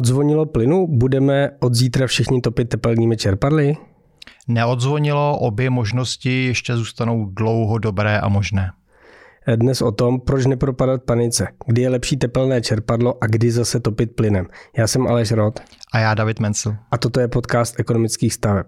Odzvonilo plynu? Budeme od zítra všichni topit tepelnými čerpadly? Neodzvonilo, obě možnosti ještě zůstanou dlouho dobré a možné. Dnes o tom, proč nepropadat panice, kdy je lepší tepelné čerpadlo a kdy zase topit plynem. Já jsem Aleš Rod. A já David Mencel. A toto je podcast ekonomických staveb.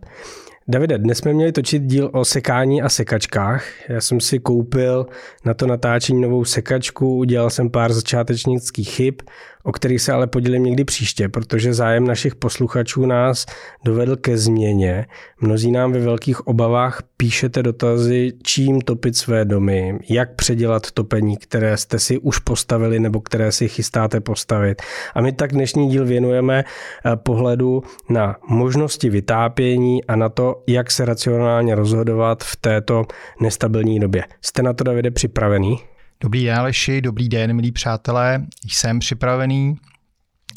Davide, dnes jsme měli točit díl o sekání a sekačkách. Já jsem si koupil na to natáčení novou sekačku, udělal jsem pár začátečnických chyb, o kterých se ale podělím někdy příště, protože zájem našich posluchačů nás dovedl ke změně. Mnozí nám ve velkých obavách píšete dotazy, čím topit své domy, jak předělat topení, které jste si už postavili nebo které si chystáte postavit. A my tak dnešní díl věnujeme eh, pohledu na možnosti vytápění a na to, jak se racionálně rozhodovat v této nestabilní době. Jste na to, Davide, připravený? Dobrý den, Aleši, dobrý den, milí přátelé. Jsem připravený.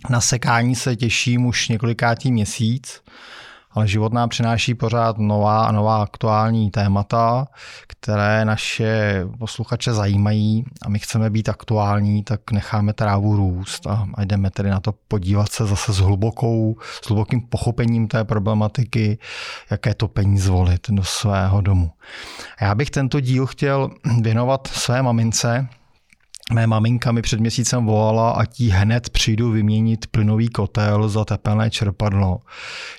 Na sekání se těším už několikátý měsíc ale život nám přináší pořád nová a nová aktuální témata, které naše posluchače zajímají a my chceme být aktuální, tak necháme trávu růst a, jdeme tedy na to podívat se zase s hlubokou, s hlubokým pochopením té problematiky, jaké to peníze zvolit do svého domu. Já bych tento díl chtěl věnovat své mamince, Mé maminka mi před měsícem volala, a jí hned přijdu vyměnit plynový kotel za tepelné čerpadlo,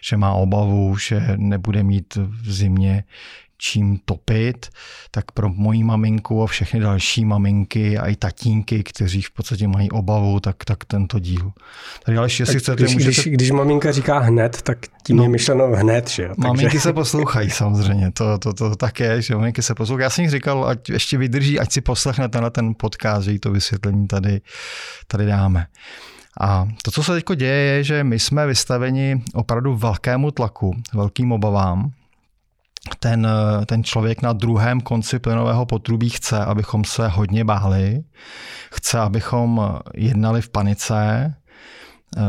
že má obavu, že nebude mít v zimě čím topit, tak pro moji maminku a všechny další maminky a i tatínky, kteří v podstatě mají obavu, tak, tak tento díl. Tady ale jestli chcete, když, můžete... když, když maminka říká hned, tak tím no, je myšleno hned, že jo? Maminky se poslouchají samozřejmě, to, to, to, to tak je, že maminky se poslouchají. Já jsem jim říkal, ať ještě vydrží, ať si poslechne tenhle ten podcast, že jí to vysvětlení tady, tady dáme. A to, co se teď děje, je, že my jsme vystaveni opravdu velkému tlaku, velkým obavám, ten, ten člověk na druhém konci plynového potrubí chce, abychom se hodně báli, chce, abychom jednali v panice.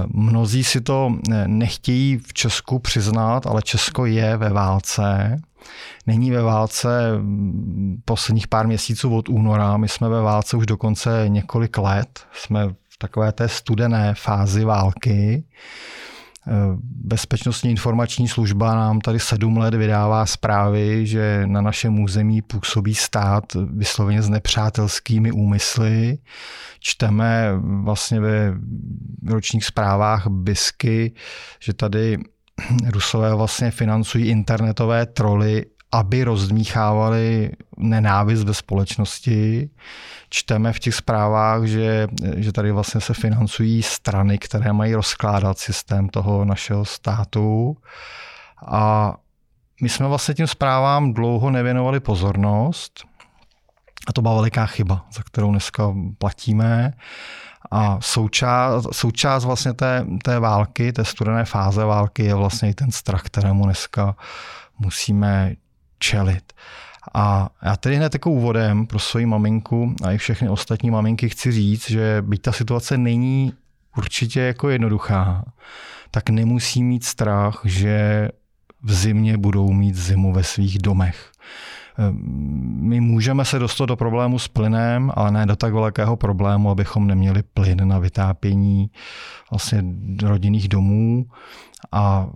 Mnozí si to nechtějí v Česku přiznat, ale Česko je ve válce. Není ve válce posledních pár měsíců od února, my jsme ve válce už dokonce několik let. Jsme v takové té studené fázi války. Bezpečnostní informační služba nám tady sedm let vydává zprávy, že na našem území působí stát vysloveně s nepřátelskými úmysly. Čteme vlastně ve ročních zprávách BISky, že tady Rusové vlastně financují internetové troly aby rozdmíchávali nenávist ve společnosti. Čteme v těch zprávách, že, že tady vlastně se financují strany, které mají rozkládat systém toho našeho státu. A my jsme vlastně tím zprávám dlouho nevěnovali pozornost. A to byla veliká chyba, za kterou dneska platíme. A součást, součást vlastně té, té války, té studené fáze války je vlastně i ten strach, kterému dneska musíme čelit. A já tedy hned jako úvodem pro svoji maminku a i všechny ostatní maminky chci říct, že byť ta situace není určitě jako jednoduchá, tak nemusí mít strach, že v zimě budou mít zimu ve svých domech. My můžeme se dostat do problému s plynem, ale ne do tak velkého problému, abychom neměli plyn na vytápění vlastně rodinných domů. A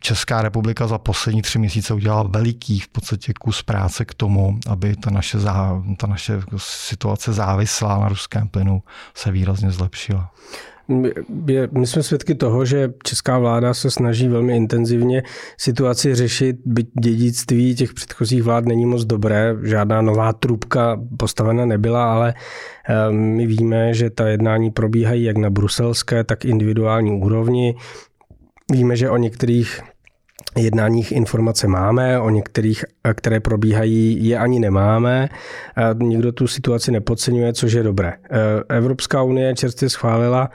Česká republika za poslední tři měsíce udělala veliký v podstatě kus práce k tomu, aby ta naše, zá, ta naše situace závislá na ruském plynu se výrazně zlepšila. My jsme svědky toho, že česká vláda se snaží velmi intenzivně situaci řešit, byť dědictví těch předchozích vlád není moc dobré, žádná nová trubka postavena nebyla, ale eh, my víme, že ta jednání probíhají jak na bruselské, tak individuální úrovni. Víme, že o některých jednáních informace máme, o některých, které probíhají, je ani nemáme. Nikdo tu situaci nepodceňuje, což je dobré. Evropská unie čerstvě schválila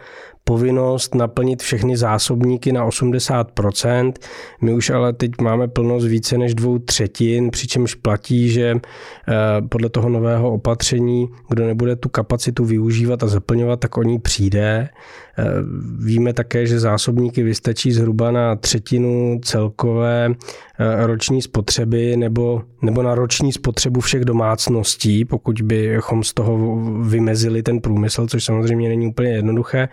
povinnost naplnit všechny zásobníky na 80%. My už ale teď máme plnost více než dvou třetin, přičemž platí, že eh, podle toho nového opatření, kdo nebude tu kapacitu využívat a zaplňovat, tak o ní přijde. Eh, víme také, že zásobníky vystačí zhruba na třetinu celkové eh, roční spotřeby nebo, nebo na roční spotřebu všech domácností, pokud bychom z toho vymezili ten průmysl, což samozřejmě není úplně jednoduché.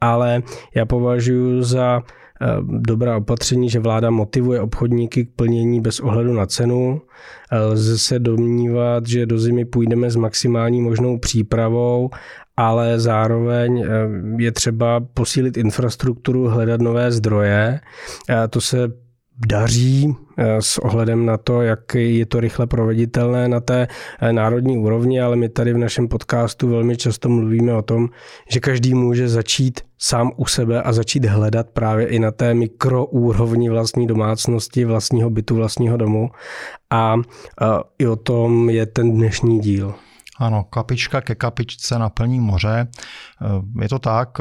ale já považuji za eh, dobrá opatření, že vláda motivuje obchodníky k plnění bez ohledu na cenu. Lze se domnívat, že do zimy půjdeme s maximální možnou přípravou ale zároveň eh, je třeba posílit infrastrukturu, hledat nové zdroje. To se daří eh, s ohledem na to, jak je to rychle proveditelné na té eh, národní úrovni, ale my tady v našem podcastu velmi často mluvíme o tom, že každý může začít sám u sebe a začít hledat právě i na té mikroúrovni vlastní domácnosti, vlastního bytu, vlastního domu. A i o tom je ten dnešní díl. Ano, kapička ke kapičce naplní moře. Eh, je to tak,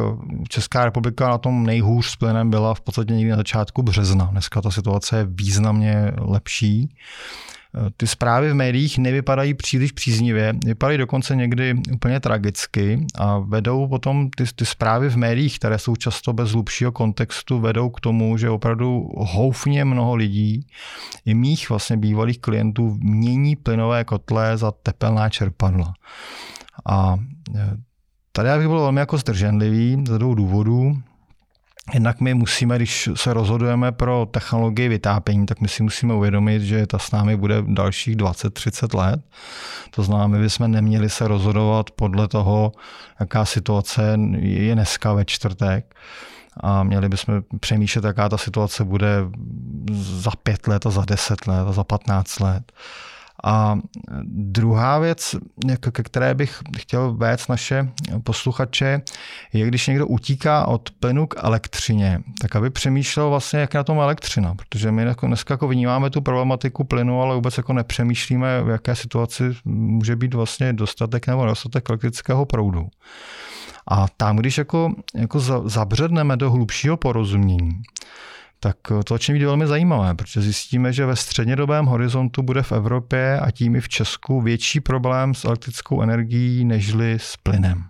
Česká republika na tom nejhůř s plynem byla v podstatě někdy na začátku března. Dneska ta situace je významně lepší. Ty zprávy v médiích nevypadají příliš příznivě, vypadají dokonce někdy úplně tragicky a vedou potom ty, ty zprávy v médiích, které jsou často bez hlubšího kontextu, vedou k tomu, že opravdu houfně mnoho lidí, i mých vlastně bývalých klientů, mění plynové kotle za tepelná čerpadla. A e, tady já bych byl velmi jako zdrženlivý ze dvou důvodů. Jednak my musíme, když se rozhodujeme pro technologii vytápění, tak my si musíme uvědomit, že ta s námi bude dalších 20-30 let. To znamená, my bychom neměli se rozhodovat podle toho, jaká situace je dneska ve čtvrtek a měli bychom přemýšlet, jaká ta situace bude za pět let a za deset let a za patnáct let. A druhá věc, ke které bych chtěl vést naše posluchače, je, když někdo utíká od plynu k elektřině, tak aby přemýšlel vlastně, jak na tom elektřina, protože my jako dneska jako vnímáme tu problematiku plynu, ale vůbec jako nepřemýšlíme, v jaké situaci může být vlastně dostatek nebo nedostatek elektrického proudu. A tam, když jako, jako zabředneme do hlubšího porozumění, tak to začne být velmi zajímavé, protože zjistíme, že ve střednědobém horizontu bude v Evropě a tím i v Česku větší problém s elektrickou energií nežli s plynem.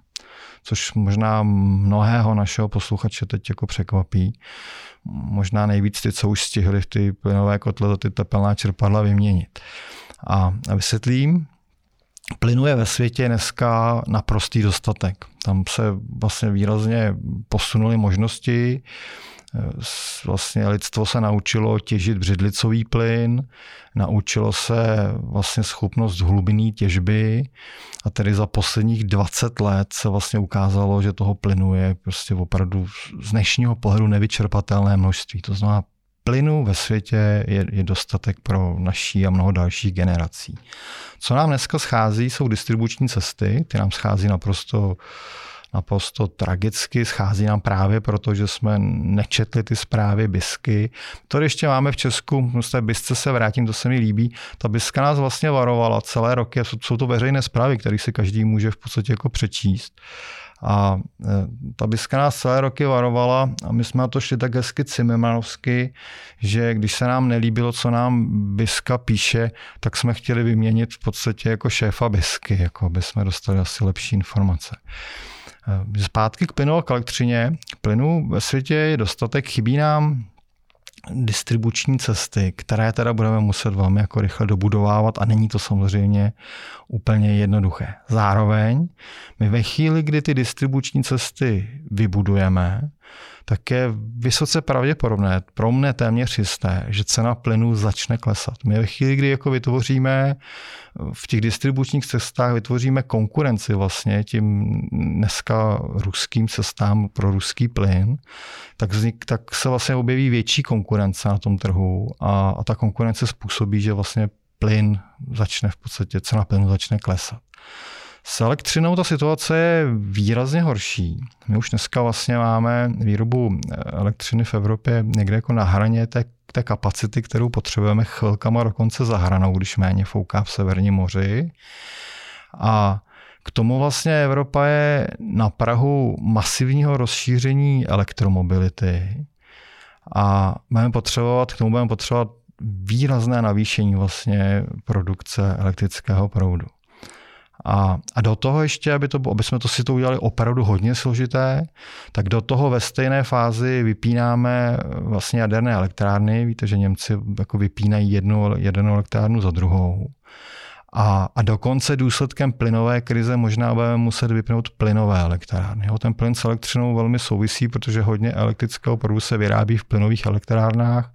Což možná mnohého našeho posluchače teď jako překvapí. Možná nejvíc ty, co už stihli v ty plynové kotle za ty tepelná čerpadla vyměnit. A vysvětlím, Plynu je ve světě dneska naprostý dostatek. Tam se vlastně výrazně posunuly možnosti vlastně lidstvo se naučilo těžit břidlicový plyn, naučilo se vlastně schopnost hlubinné těžby a tedy za posledních 20 let se vlastně ukázalo, že toho plynu je prostě opravdu z dnešního pohledu nevyčerpatelné množství. To znamená, plynu ve světě je, je dostatek pro naší a mnoho dalších generací. Co nám dneska schází, jsou distribuční cesty, ty nám schází naprosto naprosto tragicky. Schází nám právě proto, že jsme nečetli ty zprávy Bisky. To ještě máme v Česku, z té Bisce se vrátím, to se mi líbí. Ta Biska nás vlastně varovala celé roky, jsou to veřejné zprávy, které si každý může v podstatě jako přečíst. A e, ta Biska nás celé roky varovala a my jsme na to šli tak hezky cimemanovsky, že když se nám nelíbilo, co nám Biska píše, tak jsme chtěli vyměnit v podstatě jako šéfa Bisky, jako aby jsme dostali asi lepší informace. Eh, zpátky k plynu a k elektřině. Plynu ve světě je dostatek, chybí nám distribuční cesty, které teda budeme muset velmi jako rychle dobudovávat a není to samozřejmě úplně jednoduché. Zároveň my ve chvíli, kdy ty distribuční cesty vybudujeme, tak je vysoce pravděpodobné, pro mne téměř jisté, že cena plynu začne klesat. My ve chvíli, kdy jako vytvoříme v těch distribučních cestách, vytvoříme konkurenci vlastně tím dneska ruským cestám pro ruský plyn, tak, vznik, tak se vlastně objeví větší konkurence na tom trhu a, a ta konkurence způsobí, že vlastně plyn začne v podstatě, cena plynu začne klesat. S elektřinou ta situace je výrazně horší. My už dneska vlastně máme výrobu elektřiny v Evropě někde jako na hraně té, té kapacity, kterou potřebujeme chvilkama dokonce za hranou, když méně fouká v Severním moři. A k tomu vlastně Evropa je na Prahu masivního rozšíření elektromobility a budeme potřebovat, k tomu budeme potřebovat výrazné navýšení vlastně produkce elektrického proudu. A, a do toho ještě, aby, to, aby jsme to si to udělali opravdu hodně složité, tak do toho ve stejné fázi vypínáme vlastně jaderné elektrárny. Víte, že Němci jako vypínají jednu, jednu elektrárnu za druhou. A, a dokonce důsledkem plynové krize možná budeme muset vypnout plynové elektrárny. Jo, ten plyn s elektřinou velmi souvisí, protože hodně elektrického proudu se vyrábí v plynových elektrárnách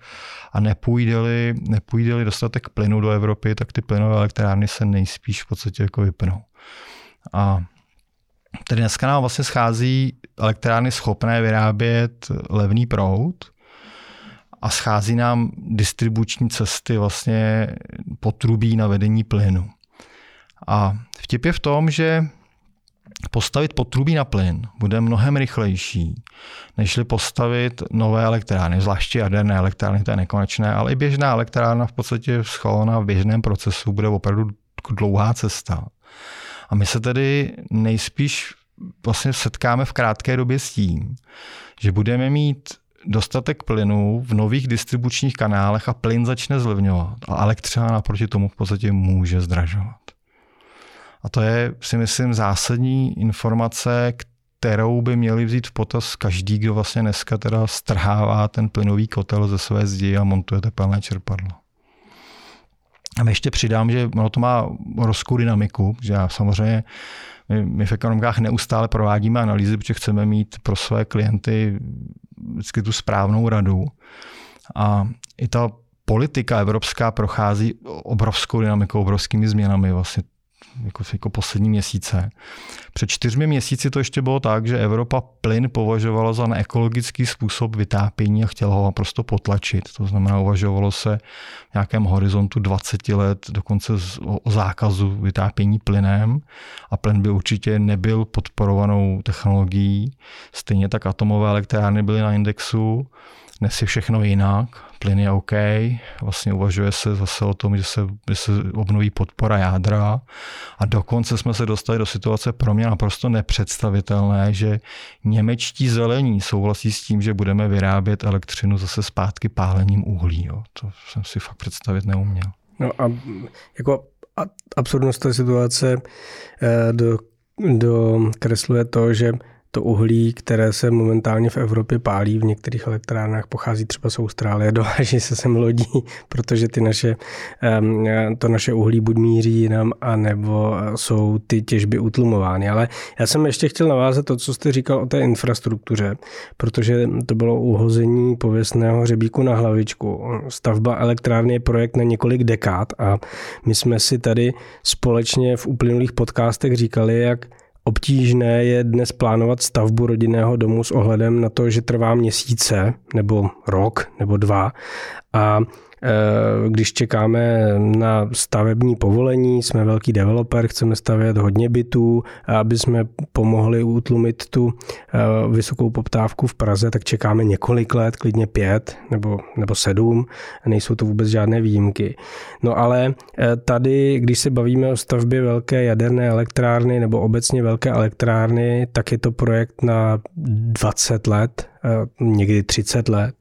a nepůjde-li, nepůjde-li dostatek plynu do Evropy, tak ty plynové elektrárny se nejspíš v podstatě jako vypnou. A tedy dneska nám vlastně schází elektrárny schopné vyrábět levný proud a schází nám distribuční cesty vlastně potrubí na vedení plynu. A vtip je v tom, že postavit potrubí na plyn bude mnohem rychlejší, nežli postavit nové elektrárny, zvláště jaderné elektrárny, to je nekonečné, ale i běžná elektrárna v podstatě schválená v běžném procesu bude opravdu dlouhá cesta. A my se tedy nejspíš vlastně setkáme v krátké době s tím, že budeme mít dostatek plynu v nových distribučních kanálech a plyn začne zlevňovat. A elektřina naproti tomu v podstatě může zdražovat. A to je, si myslím, zásadní informace, kterou by měli vzít v potaz každý, kdo vlastně dneska teda strhává ten plynový kotel ze své zdi a montuje tepelné čerpadlo. A ještě přidám, že ono to má rozkou dynamiku, že já samozřejmě my, my v ekonomikách neustále provádíme analýzy, protože chceme mít pro své klienty vždycky tu správnou radu. A i ta politika evropská prochází obrovskou dynamikou, obrovskými změnami. Vlastně jako, jako poslední měsíce. Před čtyřmi měsíci to ještě bylo tak, že Evropa plyn považovala za neekologický způsob vytápění a chtěla ho prostě potlačit. To znamená, uvažovalo se v nějakém horizontu 20 let dokonce o zákazu vytápění plynem a plyn by určitě nebyl podporovanou technologií. Stejně tak atomové elektrárny byly na indexu. Dnes je všechno jinak plyn je OK, vlastně uvažuje se zase o tom, že se, že se obnoví podpora jádra a dokonce jsme se dostali do situace pro mě naprosto nepředstavitelné, že němečtí zelení souhlasí s tím, že budeme vyrábět elektřinu zase zpátky pálením uhlí. Jo. To jsem si fakt představit neuměl. No a jako absurdnost té situace eh, do, do kresluje to, že to uhlí, které se momentálně v Evropě pálí v některých elektrárnách, pochází třeba z Austrálie, dováží se sem lodí, protože ty naše, to naše uhlí buď míří jinam, anebo jsou ty těžby utlumovány. Ale já jsem ještě chtěl navázat to, co jste říkal o té infrastruktuře, protože to bylo uhození pověstného hřebíku na hlavičku. Stavba elektrárny je projekt na několik dekád a my jsme si tady společně v uplynulých podcastech říkali, jak Obtížné je dnes plánovat stavbu rodinného domu s ohledem na to, že trvá měsíce nebo rok nebo dva. A když čekáme na stavební povolení, jsme velký developer, chceme stavět hodně bytů, aby jsme pomohli utlumit tu eh, vysokou poptávku v Praze, tak čekáme několik let, klidně pět nebo, nebo sedm, nejsou to vůbec žádné výjimky. No ale eh, tady, když se bavíme o stavbě velké jaderné elektrárny nebo obecně velké elektrárny, tak je to projekt na 20 let, Eh, někdy 30 let.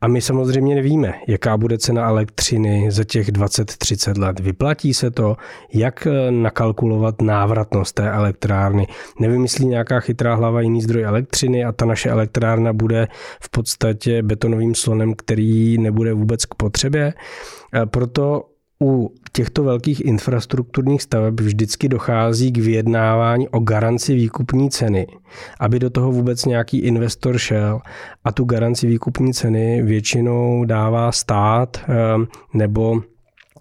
A my samozřejmě nevíme, jaká bude cena elektřiny za těch 20-30 let. Vyplatí se to, jak eh, nakalkulovat návratnost té elektrárny. Nevymyslí nějaká chytrá hlava jiný zdroj elektřiny a ta naše elektrárna bude v podstatě betonovým slonem, který nebude vůbec k potřebě. Eh, proto u těchto velkých infrastrukturních staveb vždycky dochází k vyjednávání o garanci výkupní ceny, aby do toho vůbec nějaký investor šel a tu garanci výkupní ceny většinou dává stát eh, nebo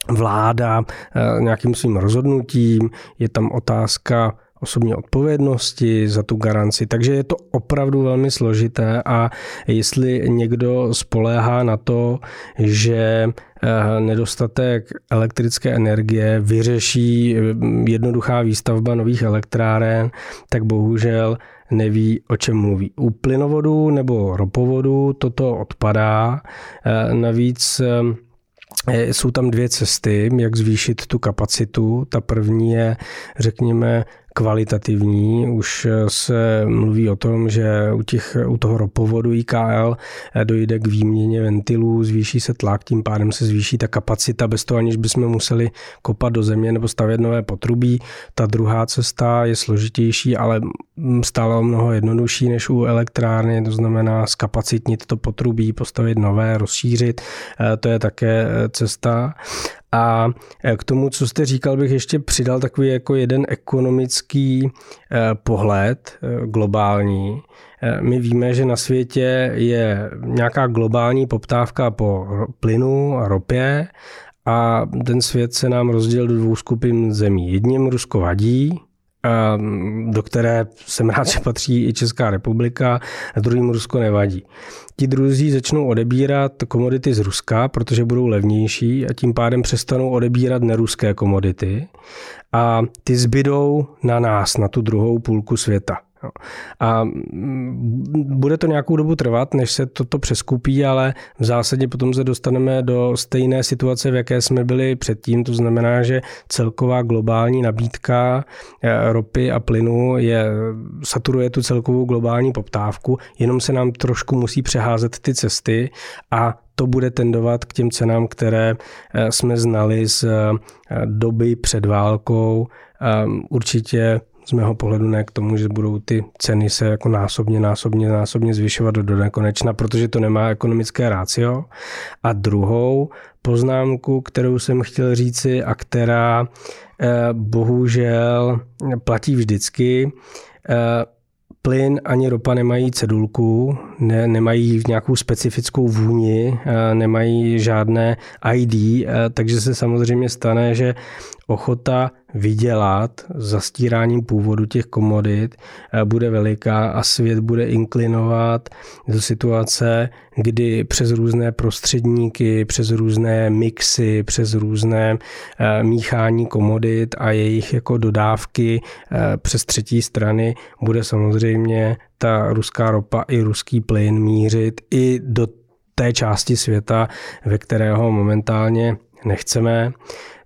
vláda eh, nějakým svým rozhodnutím. Je tam otázka osobní odpovědnosti za tu garanci. Takže je to opravdu velmi složité a jestli někdo spoléhá na to, že eh, nedostatek elektrické energie vyřeší eh, jednoduchá výstavba nových elektráren, tak bohužel neví, o čem mluví. U plynovodu nebo ropovodu toto odpadá. Eh, navíc jsou tam dvě cesty, jak zvýšit tu kapacitu. Ta první je, řekněme, kvalitativní. Už se mluví o tom, že u, těch, u toho ropovodu IKL dojde k výměně ventilů, zvýší se tlak, tím pádem se zvýší ta kapacita, bez toho aniž bychom museli kopat do země nebo stavět nové potrubí. Ta druhá cesta je složitější, ale stalo mnoho jednodušší než u elektrárny, to znamená skapacitnit to potrubí, postavit nové, rozšířit, to je také cesta. A k tomu, co jste říkal, bych ještě přidal takový jako jeden ekonomický pohled globální. My víme, že na světě je nějaká globální poptávka po plynu a ropě a ten svět se nám rozdělil do dvou skupin zemí. Jedním Rusko vadí, do které jsem rád, že patří i Česká republika, a druhým Rusko nevadí. Ti druzí začnou odebírat komodity z Ruska, protože budou levnější a tím pádem přestanou odebírat neruské komodity a ty zbydou na nás, na tu druhou půlku světa. A bude to nějakou dobu trvat, než se toto přeskupí, ale v zásadě potom se dostaneme do stejné situace, v jaké jsme byli předtím. To znamená, že celková globální nabídka eh, ropy a plynu je, saturuje tu celkovou globální poptávku, jenom se nám trošku musí přeházet ty cesty a to bude tendovat k těm cenám, které eh, jsme znali z eh, doby před válkou. Určitě z mého pohledu ne k tomu, že budou ty ceny se jako násobně, násobně, násobně zvyšovat do nekonečna, protože to nemá ekonomické rácio. A druhou poznámku, kterou jsem chtěl říci a která eh, bohužel platí vždycky, eh, plyn ani ropa nemají cedulku, ne, nemají nějakou specifickou vůni, eh, nemají žádné ID, takže se samozřejmě stane, že ochota vydělat zastíráním původu těch komodit eh, bude veliká a svět bude inklinovat do situace, kdy přes různé prostředníky, přes různé mixy, přes různé eh, míchání komodit a jejich jako dodávky eh, přes třetí strany bude samozřejmě ta ruská ropa i ruský plyn mířit i do té části světa, ve kterého momentálně nechceme.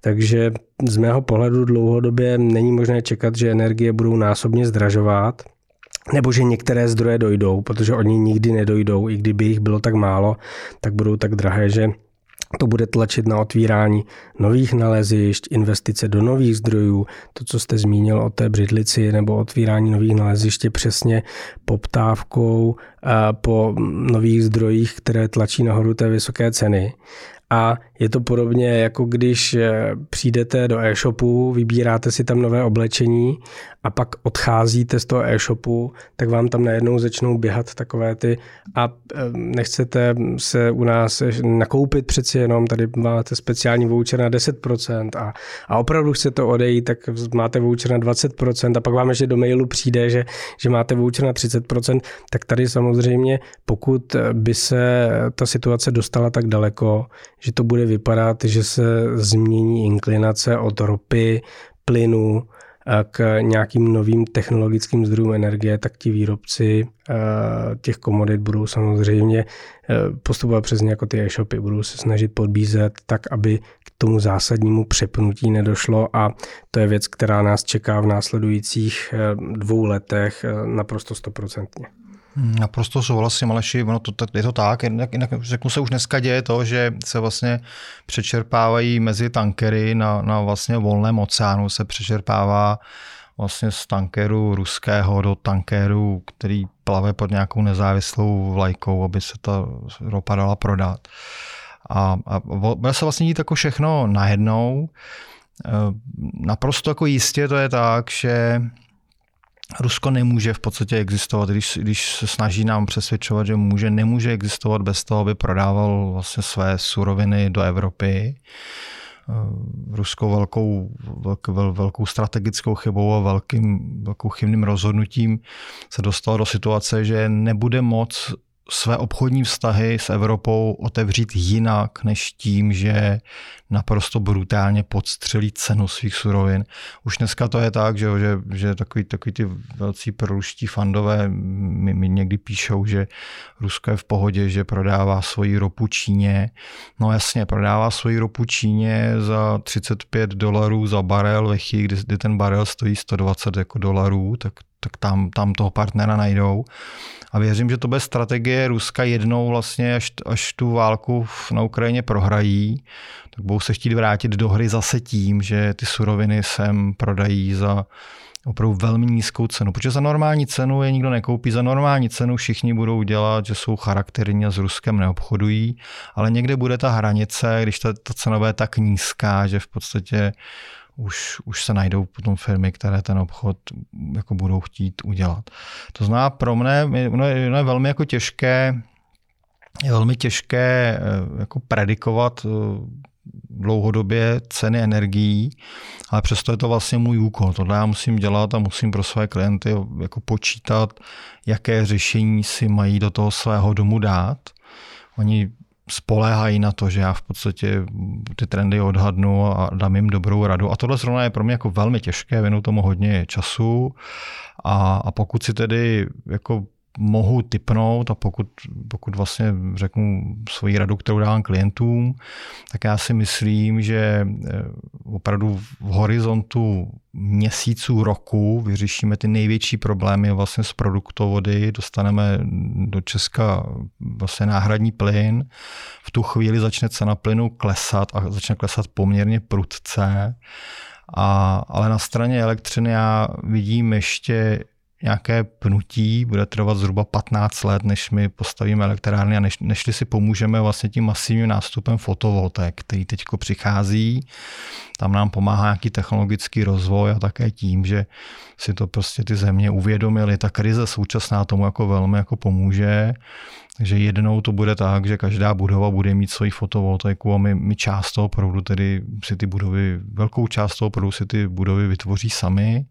Takže z mého pohledu dlouhodobě není možné čekat, že energie budou násobně zdražovat, nebo že některé zdroje dojdou, protože oni nikdy nedojdou, i kdyby jich bylo tak málo, tak budou tak drahé, že to bude tlačit na otvírání nových nalezišť, investice do nových zdrojů, to, co jste zmínil o té břidlici, nebo otvírání nových nalezišť je přesně poptávkou po nových zdrojích, které tlačí nahoru té vysoké ceny. A je to podobně, jako když eh, přijdete do e-shopu, vybíráte si tam nové oblečení a pak odcházíte z toho e-shopu, tak vám tam najednou začnou běhat takové ty a eh, nechcete se u nás nakoupit přeci jenom, tady máte speciální voucher na 10% a, a opravdu chcete odejít, tak máte voucher na 20% a pak vám ještě do mailu přijde, že, že máte voucher na 30%, tak tady samozřejmě, pokud by se ta situace dostala tak daleko, že to bude vypadat, že se změní inklinace od ropy, plynu k nějakým novým technologickým zdrojům energie, tak ti výrobci těch komodit budou samozřejmě postupovat přes jako ty e-shopy, budou se snažit podbízet tak, aby k tomu zásadnímu přepnutí nedošlo a to je věc, která nás čeká v následujících dvou letech naprosto stoprocentně. Naprosto souhlasím, Aleši, ono to, je to tak, jinak, jinak řeknu se už dneska děje to, že se vlastně přečerpávají mezi tankery na, na vlastně volném oceánu, se přečerpává vlastně z tankeru ruského do tankeru, který plave pod nějakou nezávislou vlajkou, aby se ta ropa dala prodat. A, a bude se vlastně dít jako všechno najednou. E, naprosto jako jistě to je tak, že Rusko nemůže v podstatě existovat, když, když se snaží nám přesvědčovat, že může, nemůže existovat bez toho, aby prodával vlastně své suroviny do Evropy. Eh, Rusko velkou, velkou, velkou strategickou chybou a velkým, velkou chybným rozhodnutím se dostalo do situace, že nebude moc své obchodní vztahy s Evropou otevřít jinak, než tím, že naprosto brutálně podstřelí cenu svých surovin. Už dneska to je tak, že, že, že takový, takový ty velcí proruští fandové mi, mi někdy píšou, že Rusko je v pohodě, že prodává svoji ropu Číně. No jasně, prodává svoji ropu Číně za 35 dolarů za barel ve chvíli, kdy, kdy ten barel stojí 120 jako dolarů, tak tak tam, tam toho partnera najdou. A věřím, že to bude strategie. Ruska jednou vlastně, až, až tu válku na Ukrajině prohrají, tak budou se chtít vrátit do hry zase tím, že ty suroviny sem prodají za opravdu velmi nízkou cenu, protože za normální cenu je nikdo nekoupí, za normální cenu všichni budou dělat, že jsou charakterní a s Ruskem neobchodují, ale někde bude ta hranice, když ta, ta cena bude tak nízká, že v podstatě už, už se najdou potom firmy, které ten obchod jako budou chtít udělat. To znamená pro mě, ono je, ono je velmi jako těžké je velmi těžké eh, jako predikovat eh, dlouhodobě ceny energií, ale přesto je to vlastně můj úkol. Tohle já musím dělat a musím pro své klienty jako počítat, jaké řešení si mají do toho svého domu dát. Oni spoléhají na to, že já v podstatě ty trendy odhadnu a dám jim dobrou radu. A tohle zrovna je pro mě jako velmi těžké, věnu tomu hodně času. A, a pokud si tedy jako mohu typnout a pokud, pokud vlastně řeknu svoji radu, kterou dávám klientům, tak já si myslím, že eh, opravdu v horizontu měsíců roku vyřešíme ty největší problémy vlastně z produktovody, dostaneme do Česka vlastně náhradní plyn, v tu chvíli začne cena plynu klesat a začne klesat poměrně prudce, a, ale na straně elektřiny já vidím ještě nějaké pnutí, bude trvat zhruba 15 let, než my postavíme elektrárny a než, než si pomůžeme vlastně tím masivním nástupem fotovoltaik, který teď přichází. Tam nám pomáhá nějaký technologický rozvoj a také tím, že si to prostě ty země uvědomili. Ta krize současná tomu jako velmi jako pomůže. Takže jednou to bude tak, že každá budova bude mít svoji fotovoltaiku a my, my část toho proudu, tedy si ty budovy, velkou část toho proudu si ty budovy vytvoří sami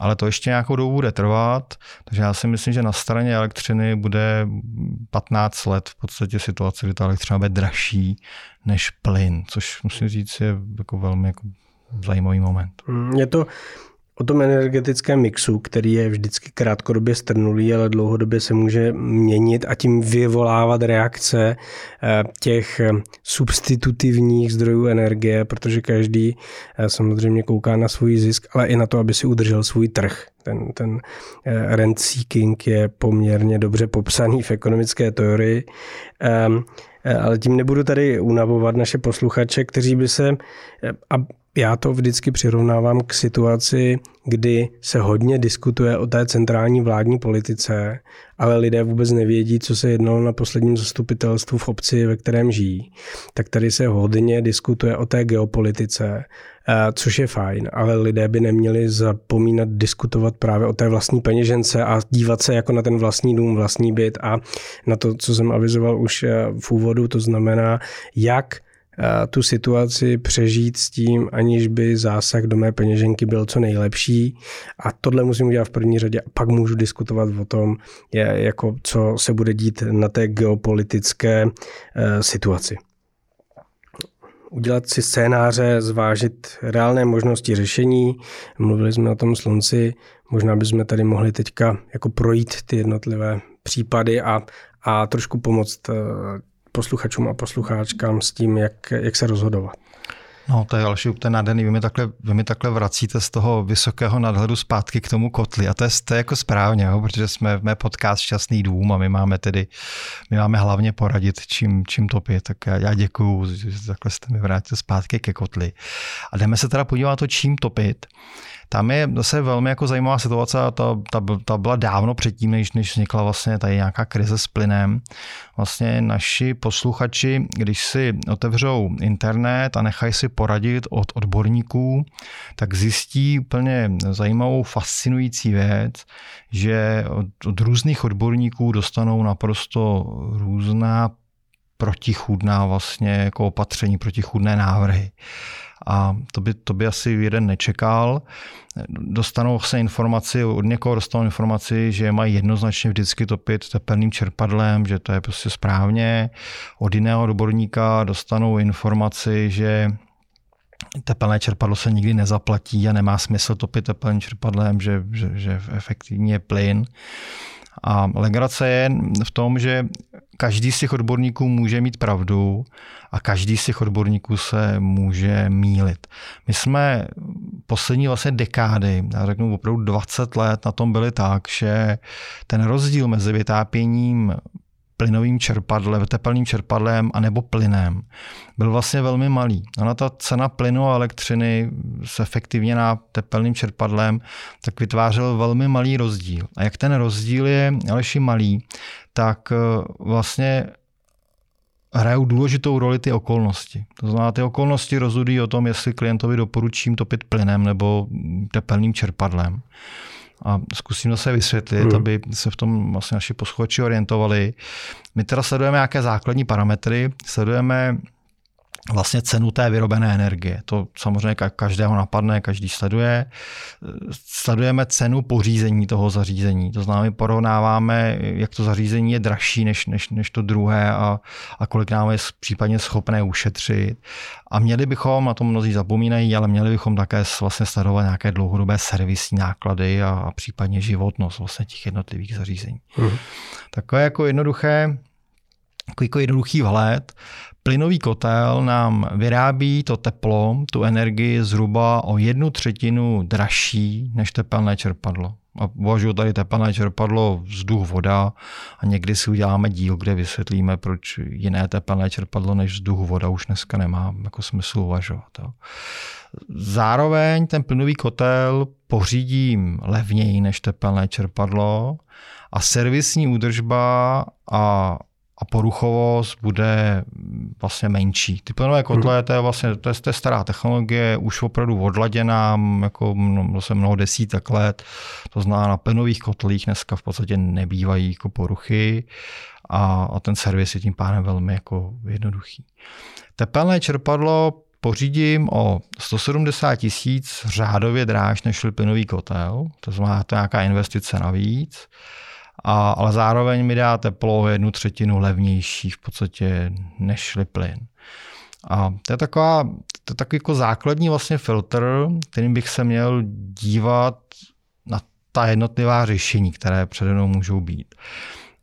ale to ještě nějakou dobu bude trvat, takže já si myslím, že na straně elektřiny bude 15 let v podstatě situace, kdy ta elektřina bude dražší než plyn, což musím říct je jako velmi jako zajímavý moment. Je to o tom energetickém mixu, který je vždycky krátkodobě strnulý, ale dlouhodobě se může měnit a tím vyvolávat reakce eh, těch eh, substitutivních zdrojů energie, protože každý eh, samozřejmě kouká na svůj zisk, ale i na to, aby si udržel svůj trh. Ten, ten rent seeking je poměrně dobře popsaný v ekonomické teorii. Ehm, ale tím nebudu tady unavovat naše posluchače, kteří by se, a já to vždycky přirovnávám k situaci, kdy se hodně diskutuje o té centrální vládní politice, ale lidé vůbec nevědí, co se jednalo na posledním zastupitelstvu v obci, ve kterém žijí. Tak tady se hodně diskutuje o té geopolitice, eh, což je fajn, ale lidé by neměli zapomínat diskutovat právě o té vlastní peněžence a dívat se jako na ten vlastní dům, vlastní byt a na to, co jsem avizoval už eh, v úvodu, to znamená, jak tu situaci přežít s tím, aniž by zásah do mé peněženky byl co nejlepší. A tohle musím udělat v první řadě a pak můžu diskutovat o tom, jako co se bude dít na té geopolitické e, situaci. Udělat si scénáře, zvážit reálné možnosti řešení. Mluvili jsme o tom slunci, možná bychom tady mohli teďka jako projít ty jednotlivé případy a, a trošku pomoct e, posluchačům a posluchačkám s tím, jak, jak se rozhodovat. No, to je další úplně nádherný. Vy mi, takhle, vy mi takhle vracíte z toho vysokého nadhledu zpátky k tomu kotli. A to je, to je jako správně, jo, protože jsme v mé podcast Šťastný dům a my máme tedy, my máme hlavně poradit, čím, čím topit. Tak já, já děkuju, že takhle jste mi vrátil zpátky ke kotli. A jdeme se teda podívat to, čím topit. Tam je zase velmi jako zajímavá situace a ta, ta, ta byla dávno předtím, než, než vznikla vlastně tady nějaká krize s plynem. Vlastně naši posluchači, když si otevřou internet a nechají si poradit od odborníků, tak zjistí úplně zajímavou, fascinující věc, že od, od různých odborníků dostanou naprosto různá protichůdná vlastně jako opatření, protichůdné návrhy a to by, to by asi jeden nečekal. Dostanou se informaci, od někoho dostanou informaci, že mají jednoznačně vždycky topit tepelným čerpadlem, že to je prostě správně. Od jiného odborníka dostanou informaci, že tepelné čerpadlo se nikdy nezaplatí a nemá smysl topit tepelným čerpadlem, že, že, že efektivně je plyn. A legrace je v tom, že každý z těch odborníků může mít pravdu a každý z těch odborníků se může mílit. My jsme poslední vlastně dekády, já řeknu opravdu 20 let na tom byli tak, že ten rozdíl mezi vytápěním plynovým čerpadlem, tepelným čerpadlem a nebo plynem, byl vlastně velmi malý. Ona ta cena plynu a elektřiny s efektivně na tepelným čerpadlem, tak vytvářel velmi malý rozdíl. A jak ten rozdíl je Aleši malý, tak eh, vlastně hrajou důležitou roli ty okolnosti. To znamená, ty okolnosti rozhodují o tom, jestli klientovi doporučím topit plynem nebo tepelným čerpadlem. A zkusím zase vysvětlit, hmm. aby se v tom vlastně naši posluchači orientovali. My teda sledujeme nějaké základní parametry, sledujeme vlastně cenu té vyrobené energie. To samozřejmě každého napadne, každý sleduje. Sledujeme cenu pořízení toho zařízení. To znamená, my porovnáváme, jak to zařízení je dražší než, než, než to druhé a, a kolik nám je případně schopné ušetřit. A měli bychom, na to mnozí zapomínají, ale měli bychom také vlastně sledovat nějaké dlouhodobé servisní náklady a, a případně životnost vlastně těch jednotlivých zařízení. Hmm. Takové jako jednoduché takový jako jednoduchý vhled. Plynový kotel nám vyrábí to teplo, tu energii zhruba o jednu třetinu dražší než tepelné čerpadlo. A uvažuji tady tepelné čerpadlo, vzduch, voda a někdy si uděláme díl, kde vysvětlíme, proč jiné tepelné čerpadlo než vzduch, voda už dneska nemá jako smysl uvažovat. Jo. Zároveň ten plynový kotel pořídím levněji než tepelné čerpadlo a servisní údržba a a poruchovost bude vlastně menší. Ty plynové kotle, to je vlastně to je, to je stará technologie, už opravdu odladěná, jako vlastně mnoho desítek let. To znamená, na plynových kotlích dneska v podstatě nebývají jako poruchy a, a ten servis je tím pádem velmi jako jednoduchý. Tepelné čerpadlo pořídím o 170 tisíc řádově dráž než plynový kotel, to znamená, to je nějaká investice navíc a, ale zároveň mi dá teplo jednu třetinu levnější v podstatě než plyn. A to je taková, to je takový jako základní vlastně filtr, kterým bych se měl dívat na ta jednotlivá řešení, které přede mnou můžou být.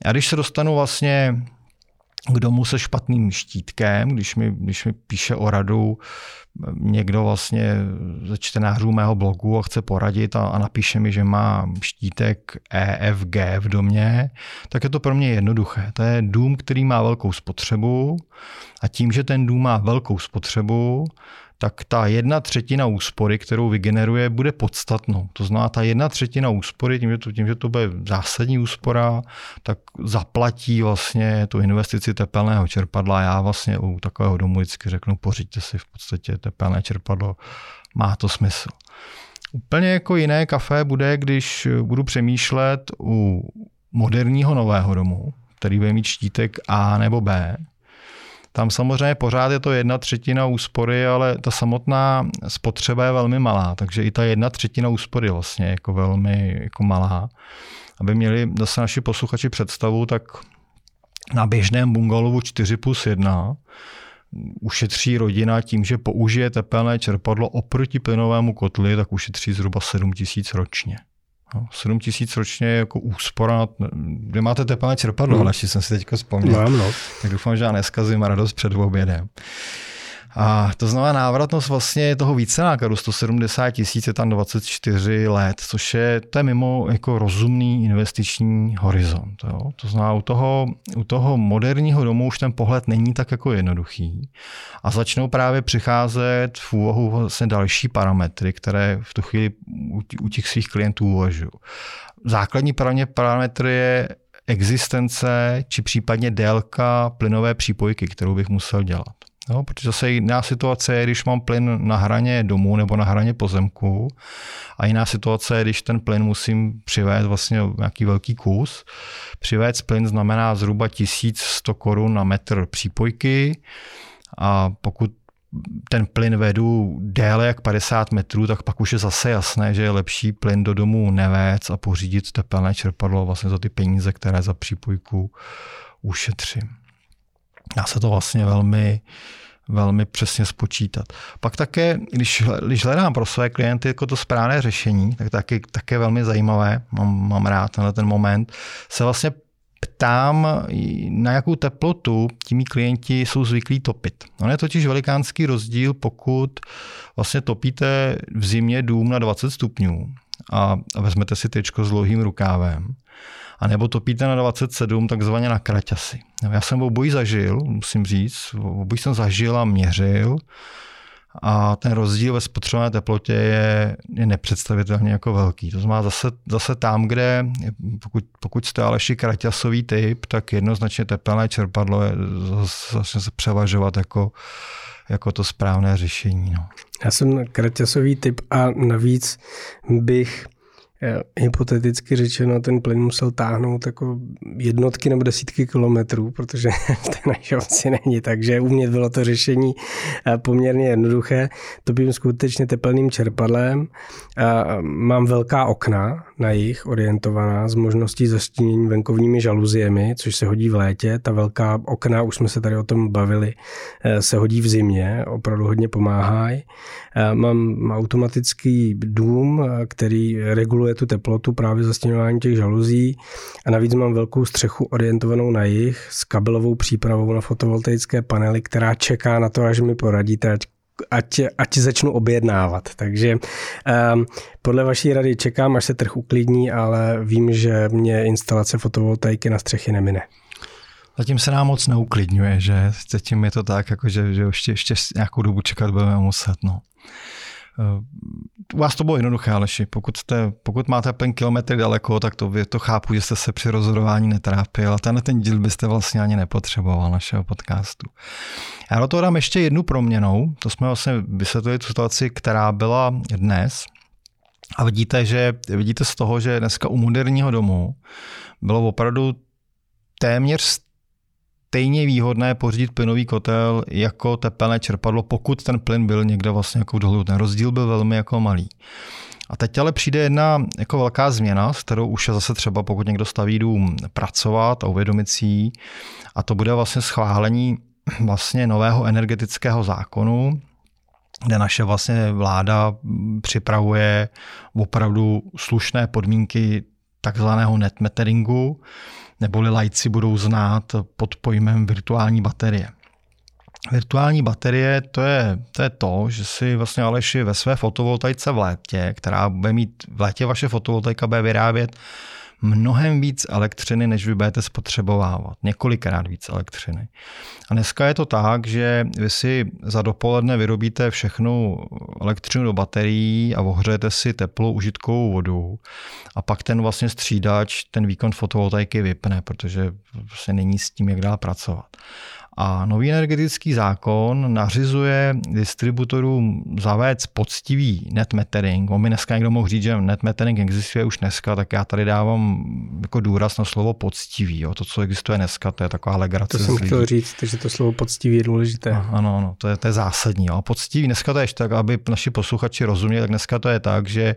A když se dostanu vlastně k domu se špatným štítkem, když mi, když mi píše o radu někdo vlastně ze čtenářů mého blogu a chce poradit a, a napíše mi, že má štítek EFG v domě, tak je to pro mě jednoduché. To je dům, který má velkou spotřebu a tím, že ten dům má velkou spotřebu, tak ta jedna třetina úspory, kterou vygeneruje, bude podstatnou. To znamená, ta jedna třetina úspory, tím, že to, tím, že to bude zásadní úspora, tak zaplatí vlastně tu investici tepelného čerpadla. Já vlastně u takového domu vždycky řeknu, pořiďte si v podstatě tepelné čerpadlo, má to smysl. Úplně jako jiné kafe bude, když budu přemýšlet u moderního nového domu, který bude mít štítek A nebo B, tam samozřejmě pořád je to jedna třetina úspory, ale ta samotná spotřeba je velmi malá, takže i ta jedna třetina úspory vlastně je jako velmi jako malá. Aby měli zase naši posluchači představu, tak na běžném bungalovu 4 plus 1 ušetří rodina tím, že použije tepelné čerpadlo oproti plynovému kotli, tak ušetří zhruba 7 tisíc ročně. 7 no, tisíc ročně je jako úspora. Vy máte teplné čerpadlo, hmm. ale jsem si teď vzpomněl. Mám, no. Tak doufám, že já neskazím radost před obědem. A to znamená návratnost vlastně toho více nákladu, 170 tisíc je tam 24 let, což je, to je mimo jako rozumný investiční horizont. Jo. To znamená, u toho, u toho moderního domu už ten pohled není tak jako jednoduchý a začnou právě přicházet v úvahu vlastně další parametry, které v tu chvíli u těch svých klientů uvažují. Základní parametr je existence či případně délka plynové přípojky, kterou bych musel dělat. Jo, protože zase jiná situace je, když mám plyn na hraně domu nebo na hraně pozemku a jiná situace je, když ten plyn musím přivést vlastně nějaký velký kus. Přivést plyn znamená zhruba 1100 korun na metr přípojky a pokud ten plyn vedu déle jak 50 metrů, tak pak už je zase jasné, že je lepší plyn do domu nevést a pořídit tepelné čerpadlo vlastně za ty peníze, které za přípojku ušetřím. Dá se to vlastně velmi, velmi přesně spočítat. Pak také, když, když hledám pro své klienty jako to správné řešení, tak taky, také velmi zajímavé, mám, mám rád tenhle ten moment, se vlastně ptám, na jakou teplotu tím klienti jsou zvyklí topit. On je totiž velikánský rozdíl, pokud vlastně topíte v zimě dům na 20 stupňů a, a vezmete si tečko s dlouhým rukávem, a nebo topíte na 27, takzvaně na kraťasy. Já jsem obojí zažil, musím říct, obojí jsem zažil a měřil a ten rozdíl ve spotřebované teplotě je, je nepředstavitelně jako velký. To znamená zase, zase tam, kde pokud, pokud jste Aleši kraťasový typ, tak jednoznačně tepelné čerpadlo je zase se převažovat jako, jako to správné řešení. No. Já jsem kraťasový typ a navíc bych hypoteticky řečeno, ten plyn musel táhnout jako jednotky nebo desítky kilometrů, protože v té naší obci není, takže u mě bylo to řešení eh, poměrně jednoduché. To byl skutečně teplným čerpadlem. Mám velká okna na jich orientovaná s možností zastínění venkovními žaluziemi, což se hodí v létě. Ta velká okna, už jsme se tady o tom bavili, eh, se hodí v zimě, opravdu hodně pomáhají. Mám automatický dům, který reguluje reguluje tu teplotu právě zastěňování těch žaluzí a navíc mám velkou střechu orientovanou na jich s kabelovou přípravou na fotovoltaické panely, která čeká na to, až mi poradíte, ať ať, ať začnu objednávat. Takže um, podle vaší rady čekám, až se trh uklidní, ale vím, že mě instalace fotovoltaiky na střechy nemine. Zatím se nám moc neuklidňuje, že zatím je to tak, jako že, že ještě, ještě nějakou dobu čekat budeme muset. No. Eh, u vás to bylo jednoduché, Aleši. Pokud, jste, pokud máte ten kilometr daleko, tak to, to chápu, že jste se při rozhodování netrápil, tenhle ten díl byste vlastně ani nepotřeboval našeho podcastu. Já do toho dám ještě jednu proměnou. To jsme vlastně vysvětlili tu situaci, která byla dnes. A vidíte, že vidíte z toho, že dneska u moderního domu bylo opravdu téměř stejně výhodné pořídit plynový kotel jako tepelné čerpadlo, pokud ten plyn byl někde vlastně jako v dohledu. Ten rozdíl byl velmi jako malý. A teď ale přijde jedna jako velká změna, s kterou už je zase třeba, pokud někdo staví dům, pracovat a uvědomit si a to bude vlastně schválení vlastně nového energetického zákonu, kde naše vlastně vláda připravuje opravdu slušné podmínky takzvaného net meteringu, neboli lajci budou znát pod pojmem virtuální baterie. Virtuální baterie to je, to je to, že si vlastně Aleši ve své fotovoltaice v létě, která bude mít v létě vaše fotovoltaika bude vyrábět mnohem víc elektřiny, než vy budete spotřebovávat. Několikrát víc elektřiny. A dneska je to tak, že vy si za dopoledne vyrobíte všechnu elektřinu do baterií a ohřejete si teplou užitkovou vodu a pak ten vlastně střídač ten výkon fotovoltaiky vypne, protože vlastně není s tím, jak dál pracovat. A nový energetický zákon nařizuje distributorům zavést poctivý net metering. On mi dneska někdo mohl říct, že net metering existuje už dneska, tak já tady dávám jako důraz na slovo poctivý. Jo. To, co existuje dneska, to je taková legrace. To jsem chtěl říct, že to slovo poctivý je důležité. Ano, ano, to je, to je zásadní. Jo. Poctivý, dneska to je tak, aby naši posluchači rozuměli, tak dneska to je tak, že,